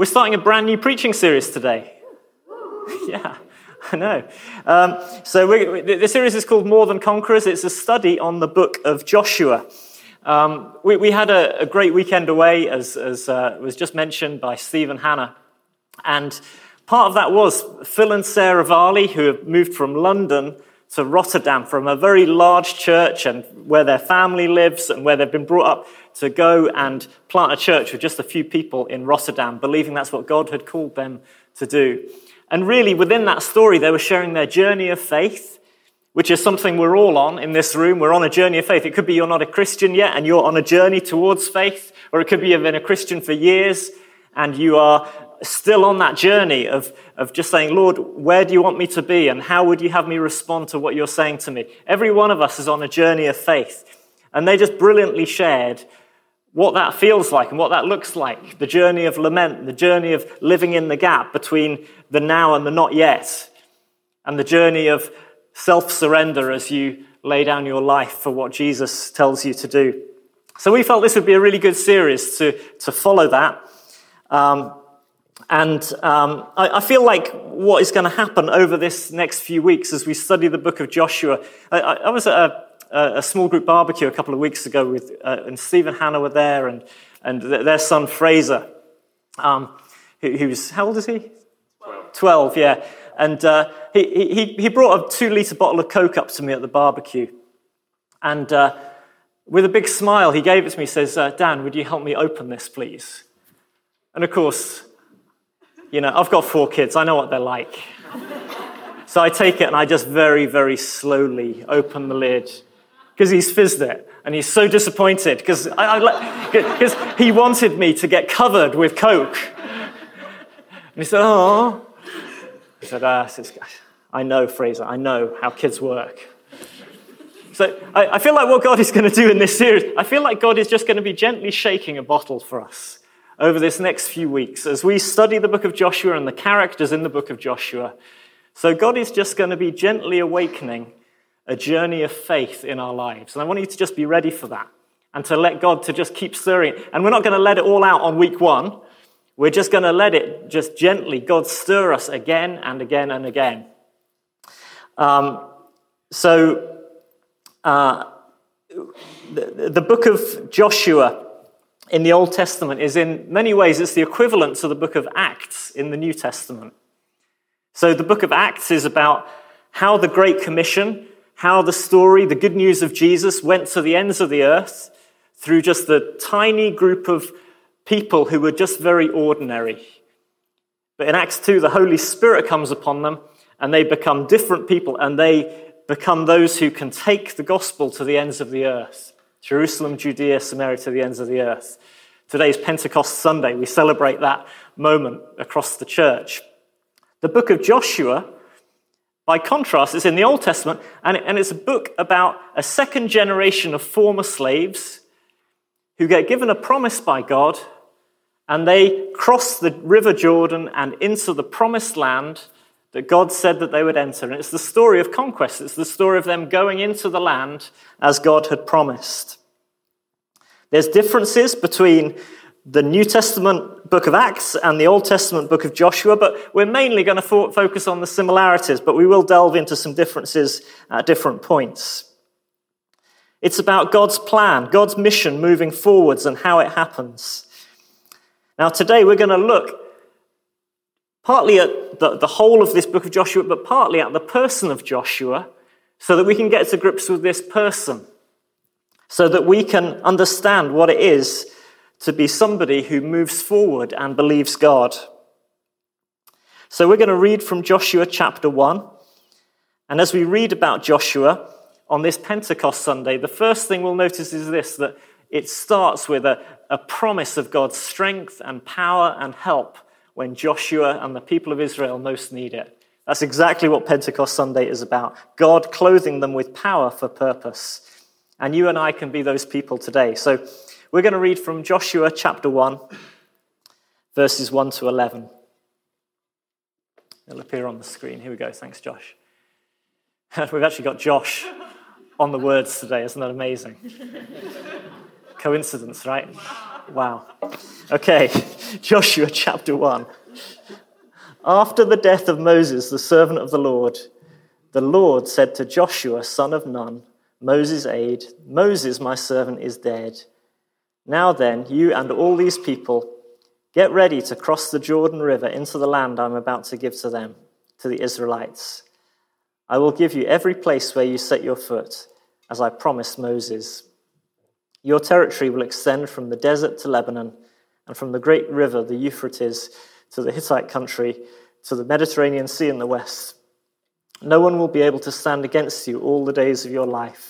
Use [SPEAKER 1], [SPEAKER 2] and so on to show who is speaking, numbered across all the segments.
[SPEAKER 1] We're starting a brand new preaching series today. yeah, I know. Um, so we, the series is called More Than Conquerors. It's a study on the book of Joshua. Um, we, we, had a, a, great weekend away, as, as uh, was just mentioned by Steve and Hannah. And part of that was Phil and Sarah Varley, who have moved from London to Rotterdam from a very large church and where their family lives and where they've been brought up to go and plant a church with just a few people in Rotterdam, believing that's what God had called them to do. And really, within that story, they were sharing their journey of faith, which is something we're all on in this room. We're on a journey of faith. It could be you're not a Christian yet and you're on a journey towards faith, or it could be you've been a Christian for years and you are still on that journey of, of just saying, Lord, where do you want me to be? And how would you have me respond to what you're saying to me? Every one of us is on a journey of faith. And they just brilliantly shared what that feels like and what that looks like the journey of lament, the journey of living in the gap between the now and the not yet, and the journey of self surrender as you lay down your life for what Jesus tells you to do. So we felt this would be a really good series to, to follow that. Um, and um, I, I, feel like what is going to happen over this next few weeks as we study the book of Joshua. I, I was at a, a, small group barbecue a couple of weeks ago with, uh, and Steve and Hannah were there, and, and their son Fraser, um, who, who's, how old is he? 12. 12, yeah. And uh, he, he, he brought a two litre bottle of Coke up to me at the barbecue. And uh, with a big smile, he gave it to me, says, uh, Dan, would you help me open this, please? And of course, you know, I've got four kids, I know what they're like. so I take it and I just very, very slowly open the lid because he's fizzed it. And he's so disappointed because he wanted me to get covered with Coke. And he said, Oh. I said, ah, I know, Fraser, I know how kids work. So I, I feel like what God is going to do in this series, I feel like God is just going to be gently shaking a bottle for us over this next few weeks as we study the book of Joshua and the characters in the book of Joshua. So, God is just going to be gently awakening a journey of faith in our lives. And I want you to just be ready for that and to let God to just keep stirring. And we're not going to let it all out on week one. We're just going to let it just gently, God stir us again and again and again. Um, so, uh, the, the book of Joshua in the Old Testament is in many ways it's the equivalent to the book of Acts in the New Testament. So the book of Acts is about how the Great Commission, how the story, the good news of Jesus went to the ends of the earth through just the tiny group of people who were just very ordinary. But in Acts 2, the Holy Spirit comes upon them and they become different people and they become those who can take the gospel to the ends of the earth. Jerusalem, Judea, Samaria to the ends of the earth. Today's Pentecost Sunday. We celebrate that moment across the church. The book of Joshua, by contrast, it's in the Old Testament, and it's a book about a second generation of former slaves who get given a promise by God, and they cross the River Jordan and into the promised land that God said that they would enter. And it's the story of conquest, it's the story of them going into the land as God had promised. There's differences between the New Testament book of Acts and the Old Testament book of Joshua, but we're mainly going to fo- focus on the similarities, but we will delve into some differences at different points. It's about God's plan, God's mission moving forwards and how it happens. Now, today we're going to look partly at the, the whole of this book of Joshua, but partly at the person of Joshua, so that we can get to grips with this person, so that we can understand what it is to be somebody who moves forward and believes God. So we're going to read from Joshua chapter 1. And as we read about Joshua on this Pentecost Sunday, the first thing we'll notice is this that it starts with a, a promise of God's strength and power and help when Joshua and the people of Israel most need it. That's exactly what Pentecost Sunday is about God clothing them with power for purpose. And you and I can be those people today. So we're going to read from Joshua chapter 1, verses 1 to 11. It'll appear on the screen. Here we go. Thanks, Josh. We've actually got Josh on the words today. Isn't that amazing? Coincidence, right? Wow. Okay, Joshua chapter 1. After the death of Moses, the servant of the Lord, the Lord said to Joshua, son of Nun, Moses' aide, Moses, my servant, is dead. Now then, you and all these people, get ready to cross the Jordan River into the land I'm about to give to them, to the Israelites. I will give you every place where you set your foot, as I promised Moses. Your territory will extend from the desert to Lebanon, and from the great river, the Euphrates, to the Hittite country, to the Mediterranean Sea in the west. No one will be able to stand against you all the days of your life.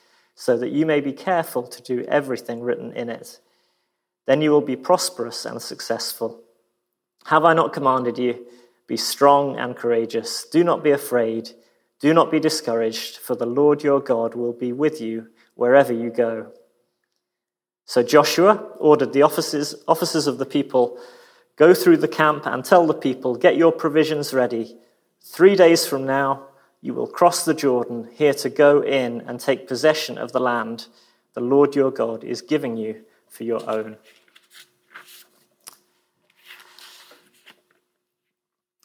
[SPEAKER 1] so that you may be careful to do everything written in it. Then you will be prosperous and successful. Have I not commanded you? Be strong and courageous. Do not be afraid. Do not be discouraged, for the Lord your God will be with you wherever you go. So Joshua ordered the officers, officers of the people go through the camp and tell the people, Get your provisions ready. Three days from now, you will cross the Jordan here to go in and take possession of the land the Lord your God is giving you for your own.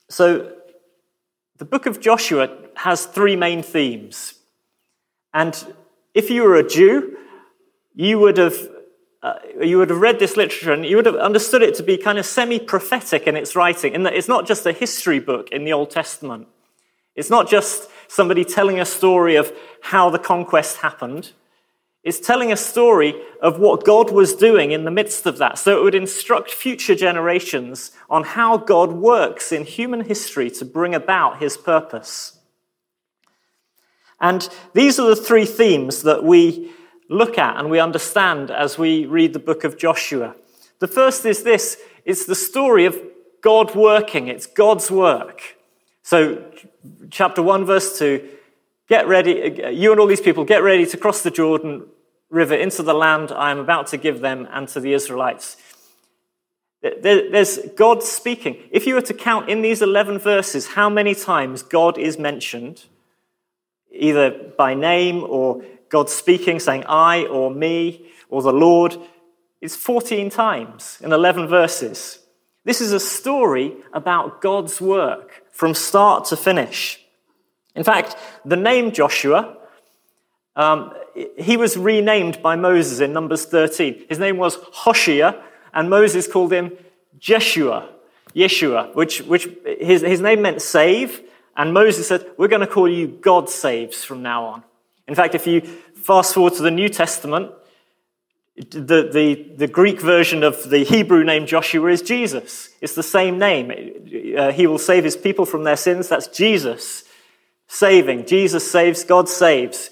[SPEAKER 1] So, the book of Joshua has three main themes. And if you were a Jew, you would have uh, you would have read this literature and you would have understood it to be kind of semi prophetic in its writing, in that it's not just a history book in the Old Testament. It's not just somebody telling a story of how the conquest happened. It's telling a story of what God was doing in the midst of that. So it would instruct future generations on how God works in human history to bring about his purpose. And these are the three themes that we look at and we understand as we read the book of Joshua. The first is this it's the story of God working, it's God's work. So, chapter 1, verse 2 get ready, uh, you and all these people, get ready to cross the Jordan River into the land I am about to give them and to the Israelites. There's God speaking. If you were to count in these 11 verses how many times God is mentioned, either by name or God speaking, saying I or me or the Lord, it's 14 times in 11 verses. This is a story about God's work from start to finish. In fact, the name Joshua, um, he was renamed by Moses in Numbers 13. His name was Hoshea, and Moses called him Jeshua, Yeshua, which, which his, his name meant save, and Moses said, We're going to call you God saves from now on. In fact, if you fast forward to the New Testament, the, the, the Greek version of the Hebrew name Joshua is Jesus. It's the same name. Uh, he will save his people from their sins. That's Jesus saving. Jesus saves, God saves.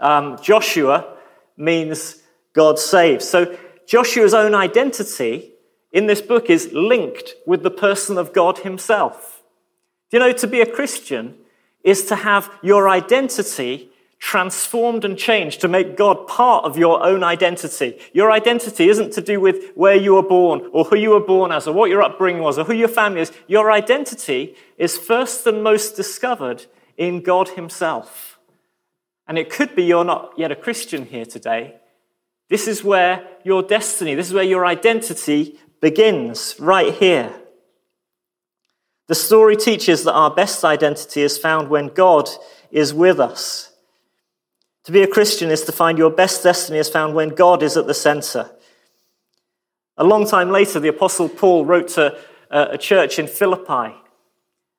[SPEAKER 1] Um, Joshua means God saves. So Joshua's own identity in this book is linked with the person of God himself. You know, to be a Christian is to have your identity transformed and changed to make God part of your own identity. Your identity isn't to do with where you were born or who you were born as or what your upbringing was or who your family is. Your identity is first and most discovered in God Himself. And it could be you're not yet a Christian here today. This is where your destiny, this is where your identity begins, right here. The story teaches that our best identity is found when God is with us. To be a Christian is to find your best destiny is found when God is at the center. A long time later, the Apostle Paul wrote to a church in Philippi.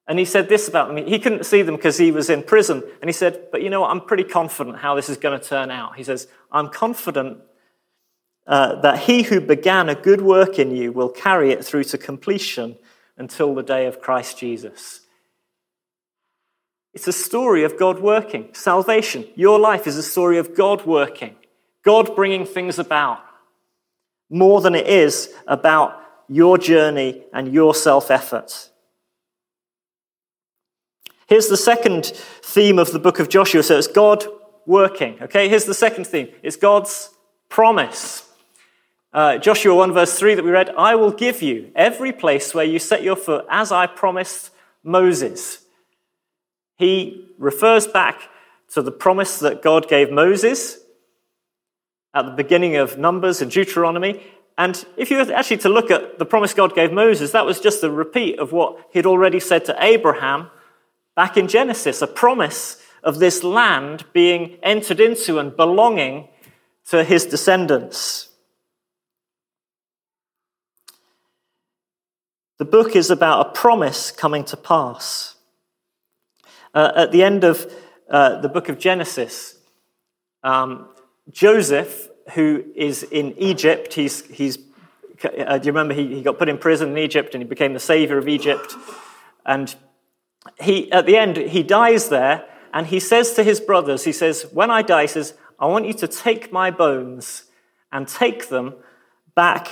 [SPEAKER 1] And he said this about them. He couldn't see them because he was in prison. And he said, But you know what? I'm pretty confident how this is going to turn out. He says, I'm confident uh, that he who began a good work in you will carry it through to completion until the day of Christ Jesus. It's a story of God working. Salvation, your life is a story of God working, God bringing things about. more than it is about your journey and your self effort. Here's the second theme of the book of Joshua. So it's God working. Okay, here's the second theme it's God's promise. Uh, Joshua 1, verse 3 that we read I will give you every place where you set your foot, as I promised Moses. He refers back to the promise that God gave Moses at the beginning of Numbers and Deuteronomy. And if you were actually to look at the promise God gave Moses, that was just a repeat of what he'd already said to Abraham back in Genesis, a promise of this land being entered into and belonging to his descendants. The book is about a promise coming to pass. Uh, at the end of uh, the book of Genesis, um, Joseph, who is in Egypt, he's, he's uh, do you remember he, he got put in prison in Egypt and he became the savior of Egypt? And he, at the end, he dies there and he says to his brothers, he says, When I die, he says, I want you to take my bones and take them back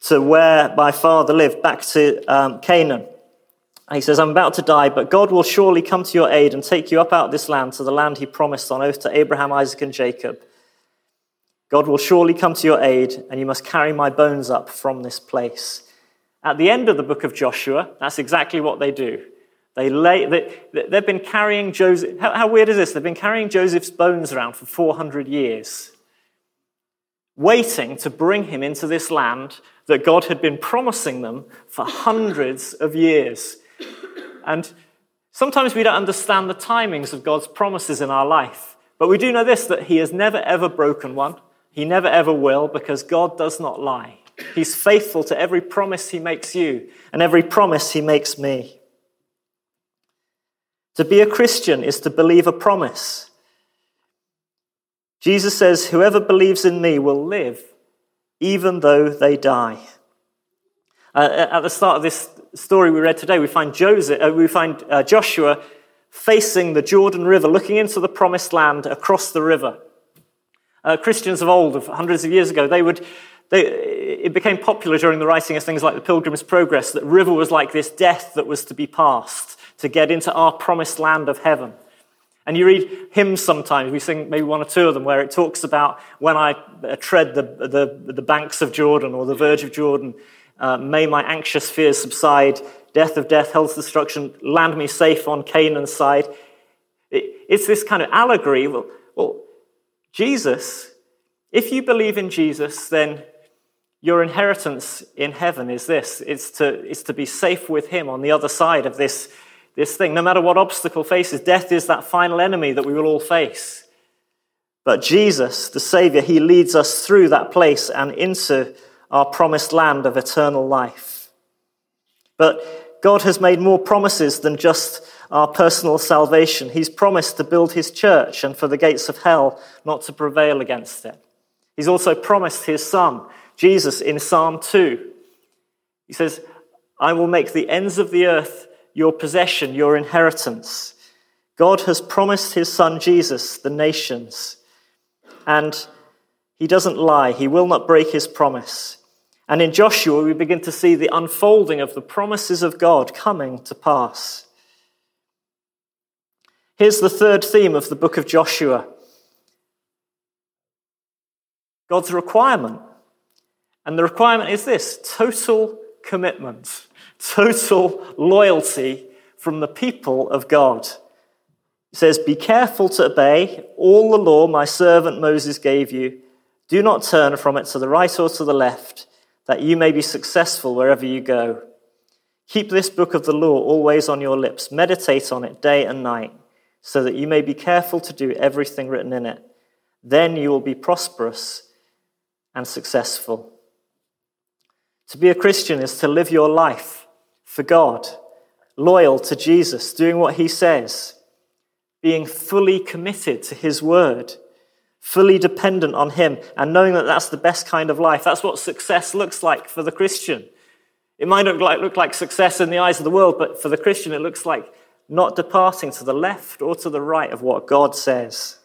[SPEAKER 1] to where my father lived, back to um, Canaan. He says, I'm about to die, but God will surely come to your aid and take you up out of this land to the land he promised on oath to Abraham, Isaac, and Jacob. God will surely come to your aid, and you must carry my bones up from this place. At the end of the book of Joshua, that's exactly what they do. They lay, they, they've been carrying Joseph. How, how weird is this? They've been carrying Joseph's bones around for 400 years, waiting to bring him into this land that God had been promising them for hundreds of years. And sometimes we don't understand the timings of God's promises in our life. But we do know this that He has never ever broken one. He never ever will because God does not lie. He's faithful to every promise He makes you and every promise He makes me. To be a Christian is to believe a promise. Jesus says, Whoever believes in me will live even though they die. Uh, at the start of this story we read today, we find, Joseph, uh, we find uh, Joshua facing the Jordan River, looking into the promised land across the river. Uh, Christians of old, of hundreds of years ago, they would, they, it became popular during the writing of things like the Pilgrim's Progress that river was like this death that was to be passed to get into our promised land of heaven. And you read hymns sometimes, we sing maybe one or two of them, where it talks about when I uh, tread the, the, the banks of Jordan or the verge of Jordan, uh, may my anxious fears subside, death of death, hell's destruction, land me safe on Canaan's side. It, it's this kind of allegory. Well, well, Jesus, if you believe in Jesus, then your inheritance in heaven is this it's to, it's to be safe with him on the other side of this this thing. No matter what obstacle faces, death is that final enemy that we will all face. But Jesus, the Savior, He leads us through that place and into our promised land of eternal life. But God has made more promises than just our personal salvation. He's promised to build His church and for the gates of hell not to prevail against it. He's also promised His Son, Jesus, in Psalm 2. He says, I will make the ends of the earth your possession, your inheritance. God has promised his son Jesus the nations, and he doesn't lie. He will not break his promise. And in Joshua, we begin to see the unfolding of the promises of God coming to pass. Here's the third theme of the book of Joshua God's requirement. And the requirement is this total commitment total loyalty from the people of God. It says, Be careful to obey all the law my servant Moses gave you. Do not turn from it to the right or to the left, that you may be successful wherever you go. Keep this book of the law always on your lips. Meditate on it day and night, so that you may be careful to do everything written in it. Then you will be prosperous and successful. To be a Christian is to live your life for God, loyal to Jesus, doing what he says, being fully committed to his word, fully dependent on him, and knowing that that's the best kind of life. That's what success looks like for the Christian. It might look like, look like success in the eyes of the world, but for the Christian, it looks like not departing to the left or to the right of what God says.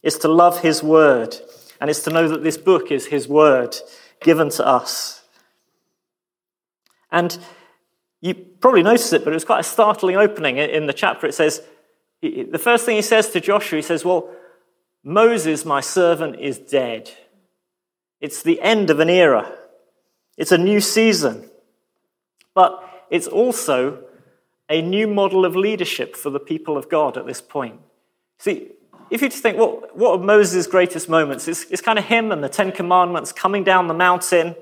[SPEAKER 1] It's to love his word, and it's to know that this book is his word. given to us. And you probably noticed it, but it was quite a startling opening in the chapter. It says, the first thing he says to Joshua, he says, Well, Moses, my servant, is dead. It's the end of an era, it's a new season. But it's also a new model of leadership for the people of God at this point. See, if you just think, well, what are Moses' greatest moments? It's, it's kind of him and the Ten Commandments coming down the mountain.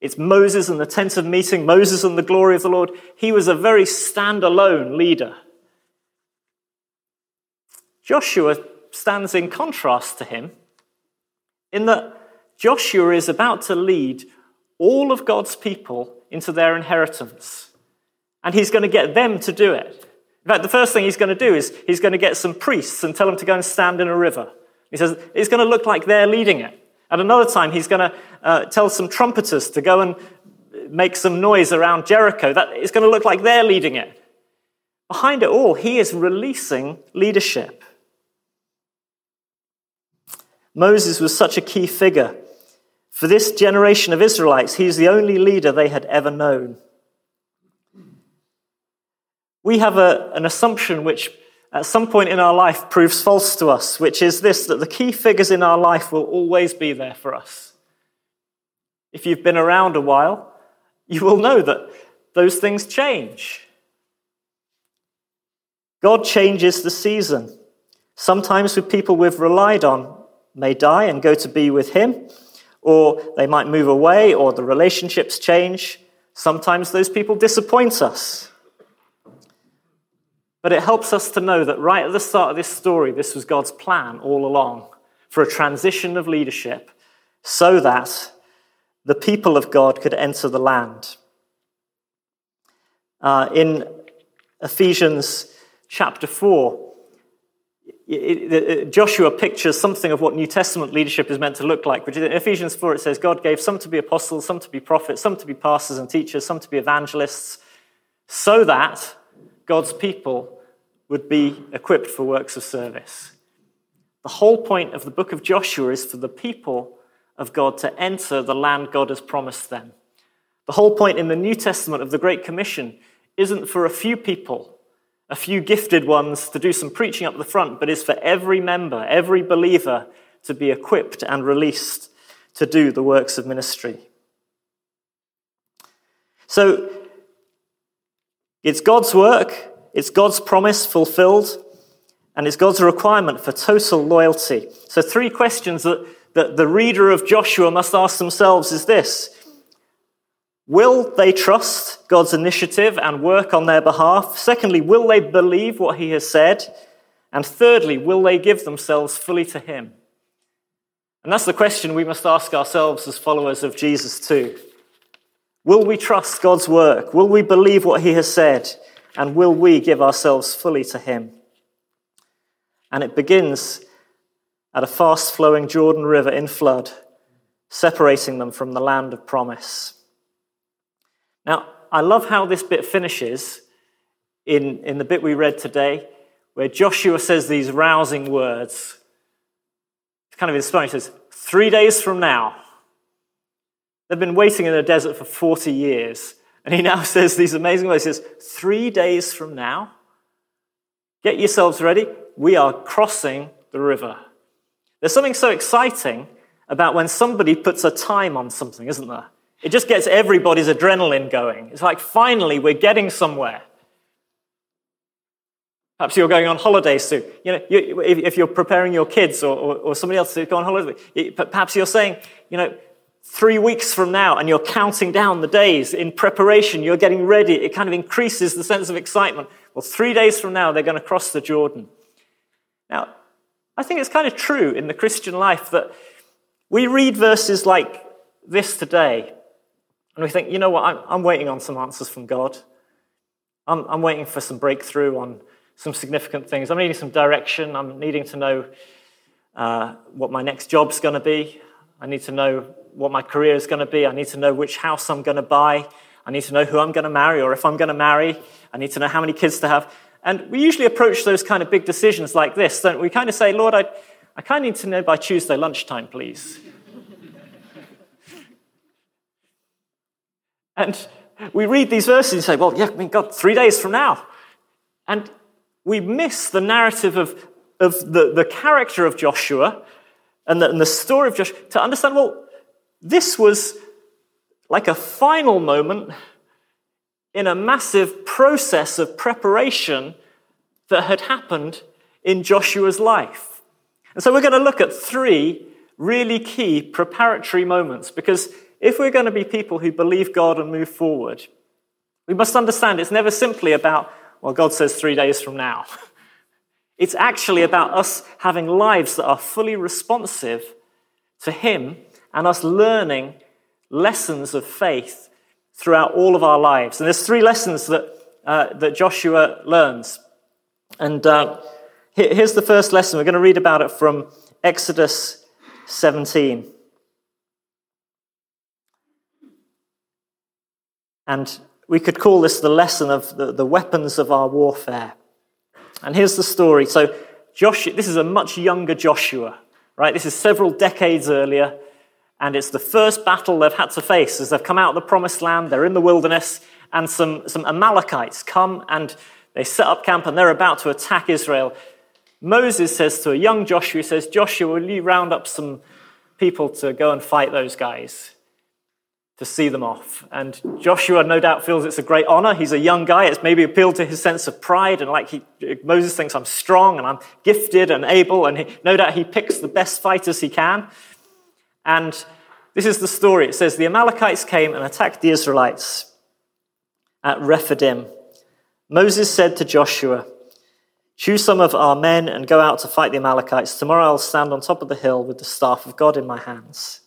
[SPEAKER 1] It's Moses and the tent of meeting, Moses and the glory of the Lord. He was a very standalone leader. Joshua stands in contrast to him in that Joshua is about to lead all of God's people into their inheritance. And he's going to get them to do it. In fact, the first thing he's going to do is he's going to get some priests and tell them to go and stand in a river. He says it's going to look like they're leading it. At another time, he's going to uh, tell some trumpeters to go and make some noise around Jericho. That it's going to look like they're leading it. Behind it all, he is releasing leadership. Moses was such a key figure. For this generation of Israelites, he's the only leader they had ever known. We have a, an assumption which at some point in our life proves false to us, which is this that the key figures in our life will always be there for us. If you've been around a while, you will know that those things change. God changes the season. Sometimes with people we've relied on, may die and go to be with him, or they might move away, or the relationships change. Sometimes those people disappoint us. But it helps us to know that right at the start of this story, this was God's plan all along for a transition of leadership so that the people of God could enter the land. Uh, in Ephesians chapter 4, it, it, uh, Joshua pictures something of what New Testament leadership is meant to look like. Which in Ephesians 4, it says, God gave some to be apostles, some to be prophets, some to be pastors and teachers, some to be evangelists, so that God's people would be equipped for works of service. The whole point of the book of Joshua is for the people of God to enter the land God has promised them. The whole point in the New Testament of the Great Commission isn't for a few people a few gifted ones to do some preaching up the front, but is for every member, every believer to be equipped and released to do the works of ministry. So it's God's work, it's God's promise fulfilled, and it's God's requirement for total loyalty. So, three questions that, that the reader of Joshua must ask themselves is this Will they trust God's initiative and work on their behalf? Secondly, will they believe what he has said? And thirdly, will they give themselves fully to him? And that's the question we must ask ourselves as followers of Jesus, too. Will we trust God's work? Will we believe what he has said? And will we give ourselves fully to him? And it begins at a fast flowing Jordan River in flood, separating them from the land of promise. Now, I love how this bit finishes in, in the bit we read today, where Joshua says these rousing words. It's kind of inspiring. He says, Three days from now, they've been waiting in the desert for 40 years. And he now says these amazing words. He says, Three days from now, get yourselves ready. We are crossing the river. There's something so exciting about when somebody puts a time on something, isn't there? It just gets everybody's adrenaline going. It's like finally we're getting somewhere. Perhaps you're going on holiday soon. You know, you, if, you're preparing your kids or, or, or, somebody else to go on holiday, perhaps you're saying, you know, three weeks from now, and you're counting down the days in preparation. You're getting ready. It kind of increases the sense of excitement. Well, three days from now, they're going to cross the Jordan. Now, I think it's kind of true in the Christian life that we read verses like this today, and we think, you know what, I'm, I'm waiting on some answers from God. I'm, I'm, waiting for some breakthrough on some significant things. I'm needing some direction. I'm needing to know uh, what my next job's going to be. I need to know what my career is going to be. I need to know which house I'm going to buy. I need to know who I'm going to marry or if I'm going to marry. I need to know how many kids to have. And we usually approach those kind of big decisions like this, don't we? We kind of say, Lord, I, I kind of need to know by Tuesday lunchtime, please. And we read these verses and say, well, yeah, I mean, God, three days from now. And we miss the narrative of, of the, the character of Joshua and the, and the story of Joshua to understand, well, this was like a final moment in a massive process of preparation that had happened in Joshua's life. And so we're going to look at three really key preparatory moments because if we're going to be people who believe God and move forward, we must understand it's never simply about, well, God says three days from now. It's actually about us having lives that are fully responsive to Him and us learning lessons of faith throughout all of our lives. And there's three lessons that, uh, that Joshua learns. And uh, here's the first lesson. We're going to read about it from Exodus 17. And we could call this the lesson of the, the weapons of our warfare. And here's the story. So, Joshua, this is a much younger Joshua, right? This is several decades earlier, and it's the first battle they've had to face as they've come out of the promised land. They're in the wilderness, and some, some Amalekites come and they set up camp and they're about to attack Israel. Moses says to a young Joshua, he says, Joshua, will you round up some people to go and fight those guys? To see them off. And Joshua, no doubt, feels it's a great honor. He's a young guy. It's maybe appealed to his sense of pride. And like he, Moses thinks, I'm strong and I'm gifted and able. And he, no doubt he picks the best fighters he can. And this is the story. It says, The Amalekites came and attacked the Israelites at Rephidim. Moses said to Joshua, Choose some of our men and go out to fight the Amalekites. Tomorrow I'll stand on top of the hill with the staff of God in my hands.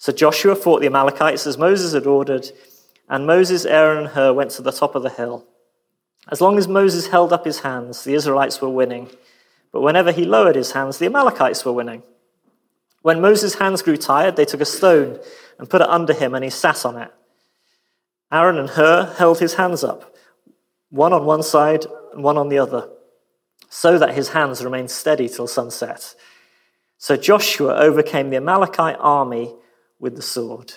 [SPEAKER 1] So Joshua fought the Amalekites as Moses had ordered, and Moses, Aaron, and Hur went to the top of the hill. As long as Moses held up his hands, the Israelites were winning. But whenever he lowered his hands, the Amalekites were winning. When Moses' hands grew tired, they took a stone and put it under him, and he sat on it. Aaron and Hur held his hands up, one on one side and one on the other, so that his hands remained steady till sunset. So Joshua overcame the Amalekite army with the sword.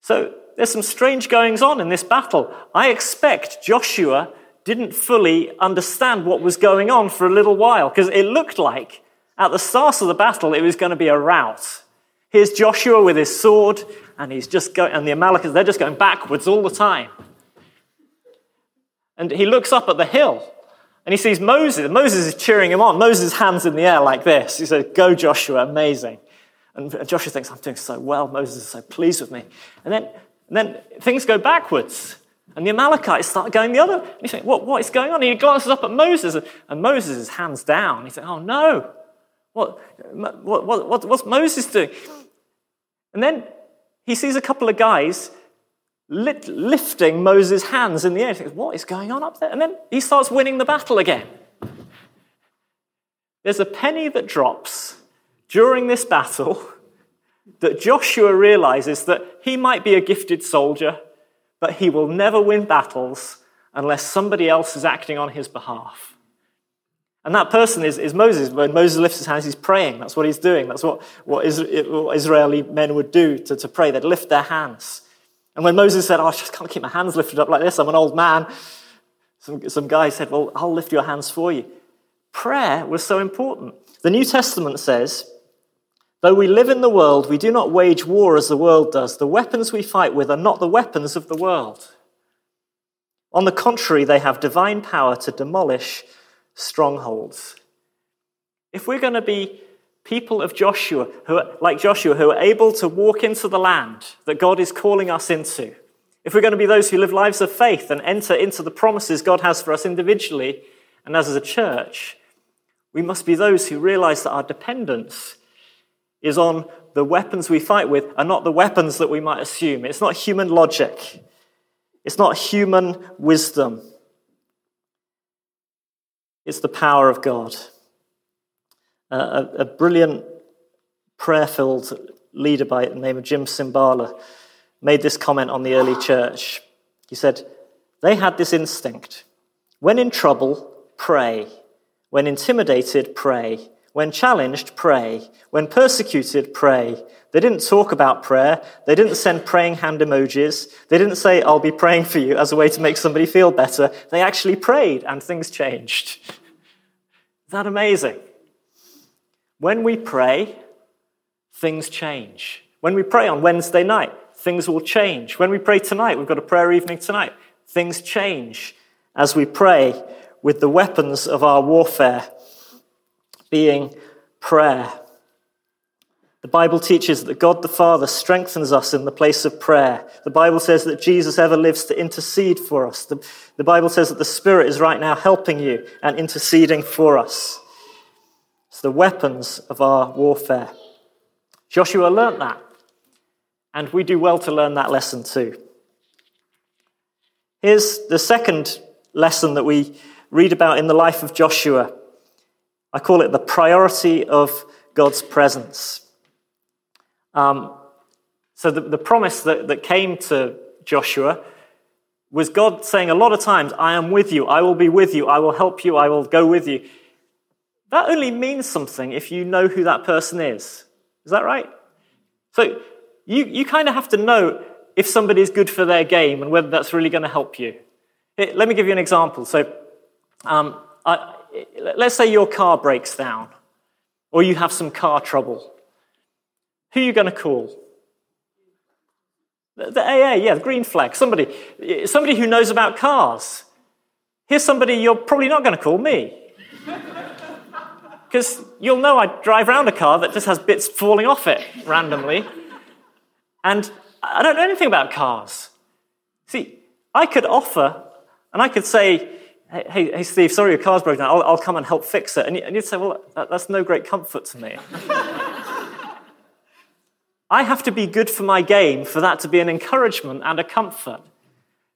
[SPEAKER 1] So there's some strange goings on in this battle. I expect Joshua didn't fully understand what was going on for a little while because it looked like at the start of the battle it was going to be a rout. Here's Joshua with his sword, and he's just going, and the Amalekites, they're just going backwards all the time. And he looks up at the hill and he sees Moses. Moses is cheering him on. Moses' hands in the air like this. He says, Go, Joshua, amazing. And Joshua thinks, I'm doing so well. Moses is so pleased with me. And then, and then things go backwards. And the Amalekites start going the other. And you think, what, what is going on? And he glances up at Moses, and Moses is hands down. He says, oh no. What, what, what, what's Moses doing? And then he sees a couple of guys lifting Moses' hands in the air. He thinks, what is going on up there? And then he starts winning the battle again. There's a penny that drops during this battle that Joshua realizes that he might be a gifted soldier, but he will never win battles unless somebody else is acting on his behalf. And that person is, is Moses. When Moses lifts his hands, he's praying. That's what he's doing. That's what, what, Israeli men would do to, to pray. They'd lift their hands. And when Moses said, Oh, I just can't keep my hands lifted up like this, I'm an old man, some, some guy said, Well, I'll lift your hands for you. Prayer was so important. The New Testament says, Though we live in the world, we do not wage war as the world does. The weapons we fight with are not the weapons of the world. On the contrary, they have divine power to demolish strongholds. If we're going to be people of Joshua, who are, like Joshua, who are able to walk into the land that God is calling us into, if we're going to be those who live lives of faith and enter into the promises God has for us individually and as a church, we must be those who realize that our dependence is on the weapons we fight with are not the weapons that we might assume. It's not human logic. It's not human wisdom. It's the power of God. Uh, a, a, brilliant prayer filled leader by the name of Jim Cymbala made this comment on the early church. He said, They had this instinct. When in trouble, pray. When intimidated, pray. When challenged, pray. When persecuted, pray. They didn't talk about prayer. They didn't send praying hand emojis. They didn't say, I'll be praying for you as a way to make somebody feel better. They actually prayed and things changed. Is that amazing? When we pray, things change. When we pray on Wednesday night, things will change. When we pray tonight, we've got a prayer evening tonight, things change as we pray with the weapons of our warfare being prayer. The Bible teaches that God the Father strengthens us in the place of prayer. The Bible says that Jesus ever lives to intercede for us. The, the, Bible says that the Spirit is right now helping you and interceding for us. It's the weapons of our warfare. Joshua learnt that, and we do well to learn that lesson too. Here's the second lesson that we read about in the life of Joshua I call it the priority of God's presence. Um, so, the, the promise that, that came to Joshua was God saying a lot of times, I am with you, I will be with you, I will help you, I will go with you. That only means something if you know who that person is. Is that right? So, you, you kind of have to know if somebody is good for their game and whether that's really going to help you. Let me give you an example. So, um, I, let's say your car breaks down or you have some car trouble. Who are you going to call? The, AA, yeah, the green flag. Somebody, somebody who knows about cars. Here's somebody you're probably not going to call me. Because you'll know I drive around a car that just has bits falling off it randomly. And I don't know anything about cars. See, I could offer, and I could say, hey, hey, Steve, sorry your car's broken down. I'll, I'll come and help fix it. And, you, would say, well, that, that's no great comfort to me. I have to be good for my game for that to be an encouragement and a comfort.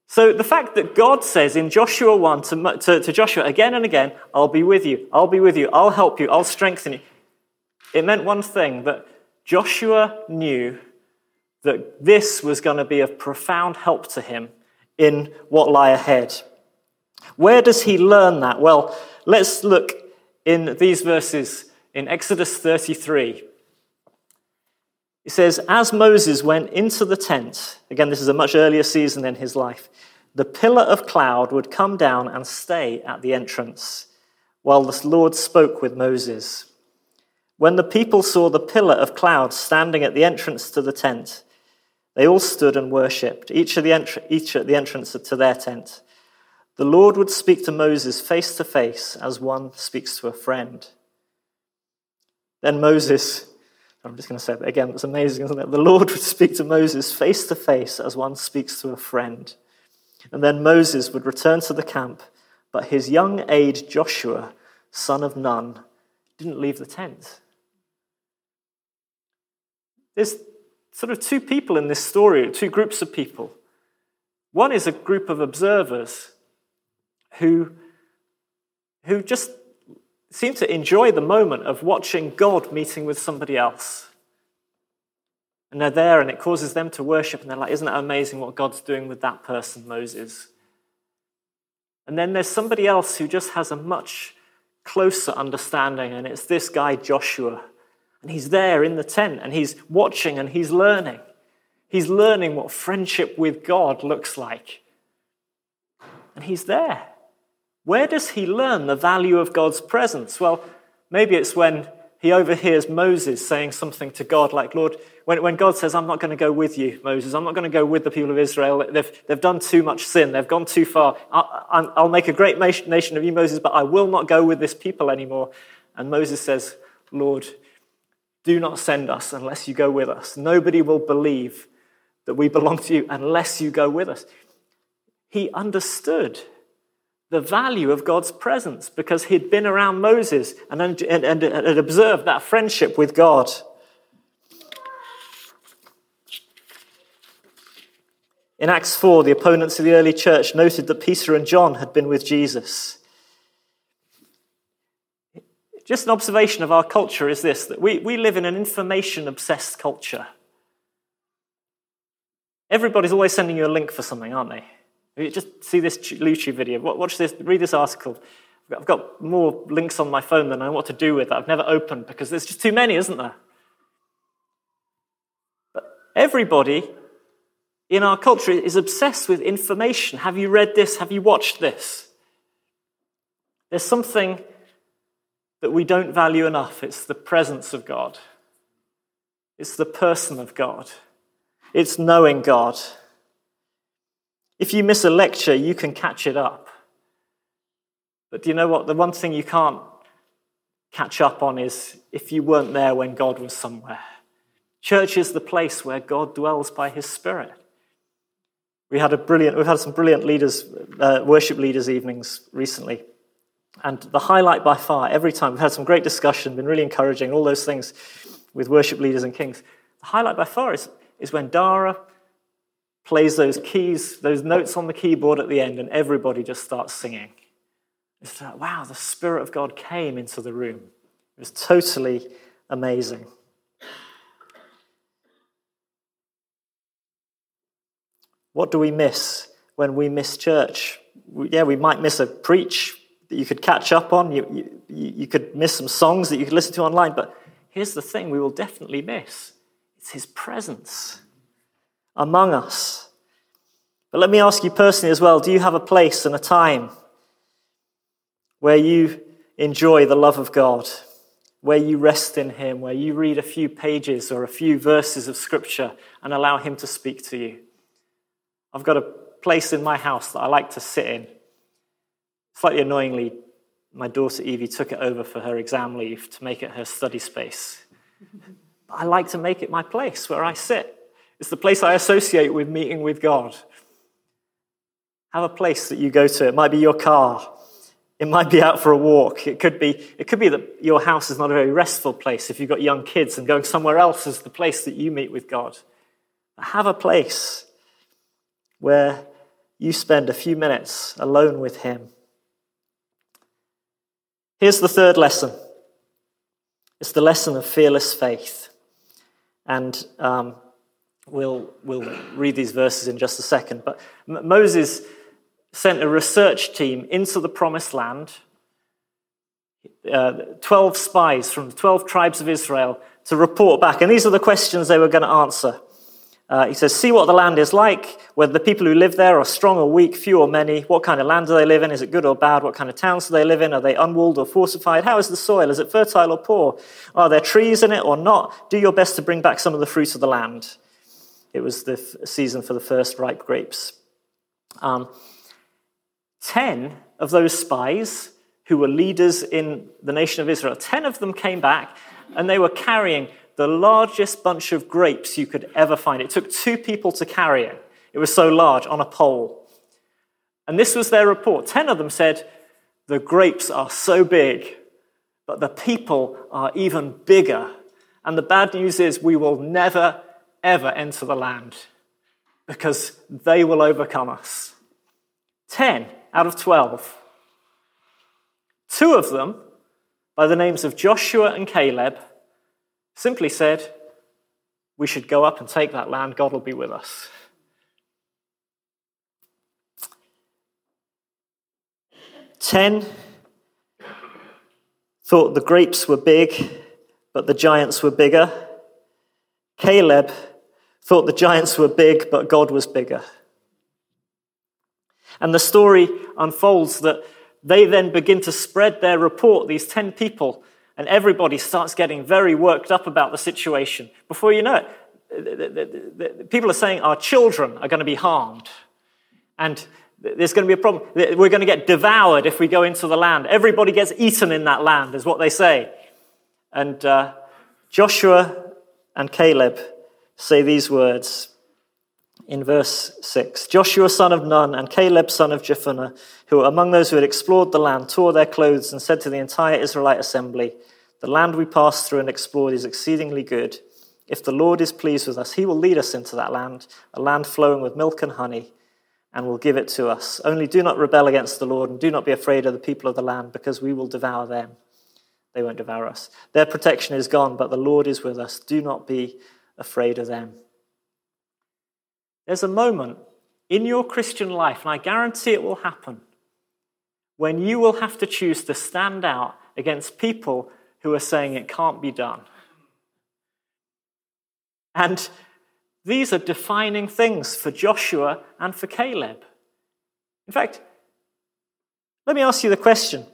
[SPEAKER 1] So the fact that God says in Joshua 1 to, to, to, Joshua again and again, I'll be with you, I'll be with you, I'll help you, I'll strengthen you, it meant one thing that Joshua knew that this was going to be of profound help to him in what lie ahead. Where does he learn that? Well, let's look in these verses in Exodus 33. It says, As Moses went into the tent, again, this is a much earlier season in his life, the pillar of cloud would come down and stay at the entrance while the Lord spoke with Moses. When the people saw the pillar of cloud standing at the entrance to the tent, they all stood and worshipped, each each at the entrance to their tent. The Lord would speak to Moses face to face as one speaks to a friend. Then Moses, I'm just going to say it again, it's amazing, isn't it? The Lord would speak to Moses face to face as one speaks to a friend. And then Moses would return to the camp, but his young aide Joshua, son of Nun, didn't leave the tent. There's sort of two people in this story, two groups of people. One is a group of observers who, who just seem to enjoy the moment of watching God meeting with somebody else. And they're there and it causes them to worship, and they're like, Isn't that amazing what God's doing with that person, Moses? And then there's somebody else who just has a much closer understanding, and it's this guy, Joshua. And he's there in the tent and he's watching and he's learning. He's learning what friendship with God looks like. And he's there. Where does he learn the value of God's presence? Well, maybe it's when he overhears Moses saying something to God, like, Lord, when, when God says, I'm not going to go with you, Moses, I'm not going to go with the people of Israel. They've, they've done too much sin, they've gone too far. I'll, I'll make a great nation of you, Moses, but I will not go with this people anymore. And Moses says, Lord, do not send us unless you go with us. Nobody will believe that we belong to you unless you go with us. He understood the value of God's presence because he'd been around Moses and, and, and, and observed that friendship with God. In Acts 4, the opponents of the early church noted that Peter and John had been with Jesus. Just an observation of our culture is this that we, we live in an information obsessed culture. Everybody's always sending you a link for something, aren't they? Just see this YouTube video. Watch this. Read this article. I've got more links on my phone than I know what to do with that I've never opened because there's just too many, isn't there? But everybody in our culture is obsessed with information. Have you read this? Have you watched this? There's something that we don't value enough. It's the presence of God, it's the person of God, it's knowing God. If you miss a lecture, you can catch it up. But do you know what? The one thing you can't catch up on is if you weren't there when God was somewhere. Church is the place where God dwells by his Spirit. We had a brilliant, we've had some brilliant leaders, uh, worship leaders evenings recently. And the highlight by far, every time, we've had some great discussion, been really encouraging, all those things with worship leaders and kings. The highlight by far is, is when Dara plays those keys, those notes on the keyboard at the end, and everybody just starts singing. It's like, wow, the Spirit of God came into the room. It was totally amazing. What do we miss when we miss church? Yeah, we might miss a preach that you could catch up on. You, you, you could miss some songs that you could listen to online. But here's the thing we will definitely miss it's his presence among us. But let me ask you personally as well do you have a place and a time where you enjoy the love of God, where you rest in Him, where you read a few pages or a few verses of Scripture and allow Him to speak to you? I've got a place in my house that I like to sit in Slightly annoyingly, my daughter Evie took it over for her exam leave to make it her study space. But I like to make it my place where I sit. It's the place I associate with meeting with God. Have a place that you go to. It might be your car. It might be out for a walk. It could be, it could be that your house is not a very restful place if you've got young kids and going somewhere else is the place that you meet with God. But have a place where you spend a few minutes alone with Him Here's the third lesson it's the lesson of fearless faith. And um, we'll, we'll read these verses in just a second. But Moses sent a research team into the promised land, uh, 12 spies from the 12 tribes of Israel to report back. And these are the questions they were going to answer. Uh, he says, See what the land is like, whether the people who live there are strong or weak, few or many. What kind of land do they live in? Is it good or bad? What kind of towns do they live in? Are they unwalled or fortified? How is the soil? Is it fertile or poor? Are there trees in it or not? Do your best to bring back some of the fruit of the land. It was the f- season for the first ripe grapes. Um, ten of those spies who were leaders in the nation of Israel, ten of them came back and they were carrying the largest bunch of grapes you could ever find. It took two people to carry it. It was so large on a pole. And this was their report. Ten of them said, The grapes are so big, but the people are even bigger. And the bad news is, we will never, ever enter the land because they will overcome us. Ten out of twelve. Two of them, by the names of Joshua and Caleb, simply said, We should go up and take that land, God will be with us. Ten thought the grapes were big, but the giants were bigger. Caleb thought the giants were big, but God was bigger. And the story unfolds that they then begin to spread their report, these 10 people, and everybody starts getting very worked up about the situation. Before you know it, people are saying our children are going to be harmed. And there's going to be a problem. We're going to get devoured if we go into the land. Everybody gets eaten in that land, is what they say. And uh, Joshua and Caleb say these words in verse 6 Joshua, son of Nun, and Caleb, son of Jephunneh, who were among those who had explored the land, tore their clothes and said to the entire Israelite assembly, The land we passed through and explored is exceedingly good. If the Lord is pleased with us, he will lead us into that land, a land flowing with milk and honey, and will give it to us. Only do not rebel against the Lord, and do not be afraid of the people of the land, because we will devour them. They won't devour us. Their protection is gone, but the Lord is with us. Do not be afraid of them. There's a moment in your Christian life, and I guarantee it will happen, when you will have to choose to stand out against people who are saying it can't be done. And these are defining things for Joshua and for Caleb. In fact, let me ask you the question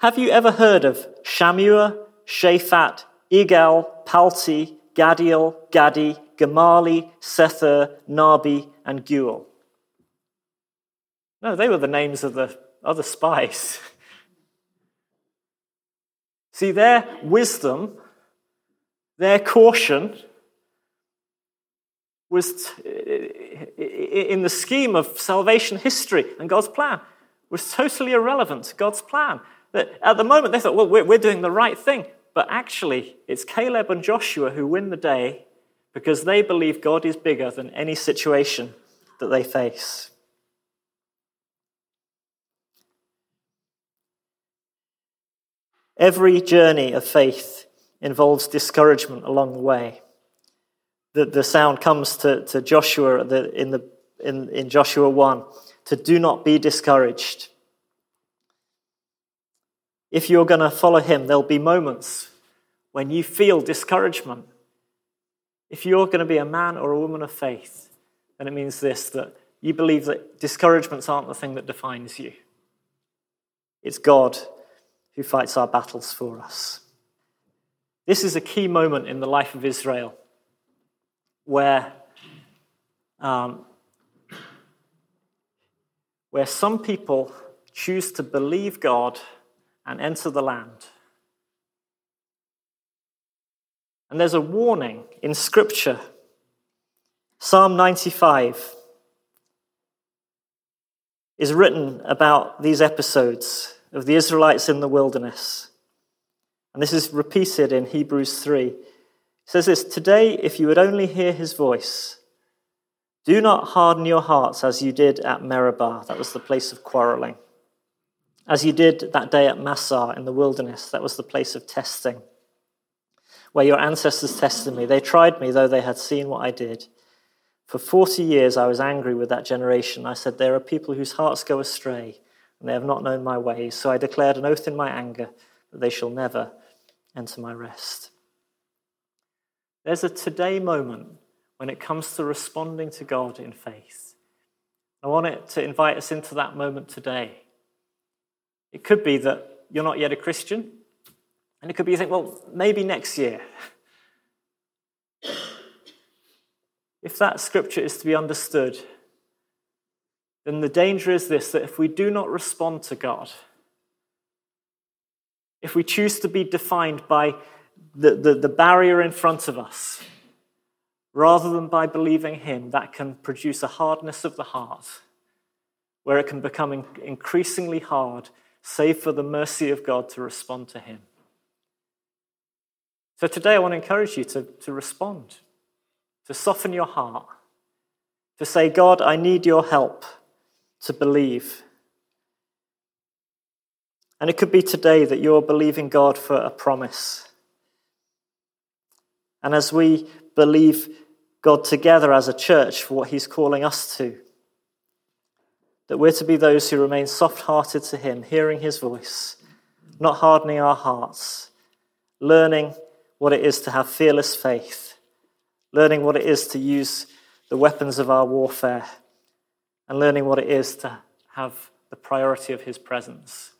[SPEAKER 1] Have you ever heard of Shammua, Shaphat, Igal, Palti, Gaddiel, Gaddi, Gamali, Sethur, Nahbi, and Geuel? No, they were the names of the other spies. See, their wisdom, their caution, was in the scheme of salvation history and God's plan was totally irrelevant to God's plan. That at the moment they thought, well, we're doing the right thing. But actually, it's Caleb and Joshua who win the day because they believe God is bigger than any situation that they face. Every journey of faith involves discouragement along the way. The, the sound comes to, to Joshua in, the, in, in Joshua 1 to do not be discouraged. If you're going to follow him, there'll be moments when you feel discouragement. If you're going to be a man or a woman of faith, then it means this that you believe that discouragements aren't the thing that defines you. It's God who fights our battles for us. This is a key moment in the life of Israel where, um, where some people choose to believe God and enter the land. And there's a warning in Scripture. Psalm 95 is written about these episodes of the Israelites in the wilderness. And this is repeated in Hebrews 3. It says this Today, if you would only hear his voice, do not harden your hearts as you did at Meribah, that was the place of quarreling, as you did that day at Massah in the wilderness, that was the place of testing, where your ancestors tested me. They tried me, though they had seen what I did. For 40 years I was angry with that generation. I said, There are people whose hearts go astray and they have not known my ways. So I declared an oath in my anger that they shall never enter my rest. There's a today moment when it comes to responding to God in faith. I want it to invite us into that moment today. It could be that you're not yet a Christian, and it could be you think, well, maybe next year. If that scripture is to be understood, then the danger is this that if we do not respond to God, if we choose to be defined by the, the, the, barrier in front of us, rather than by believing Him, that can produce a hardness of the heart, where it can become increasingly hard, save for the mercy of God, to respond to Him. So today I want to encourage you to, to respond, to soften your heart, to say, God, I need your help to believe. And it could be today that you're believing God for a promise. And as we believe God together as a church for what He's calling us to, that we're to be those who remain soft hearted to Him, hearing His voice, not hardening our hearts, learning what it is to have fearless faith, learning what it is to use the weapons of our warfare and learning what it is to have the priority of his presence.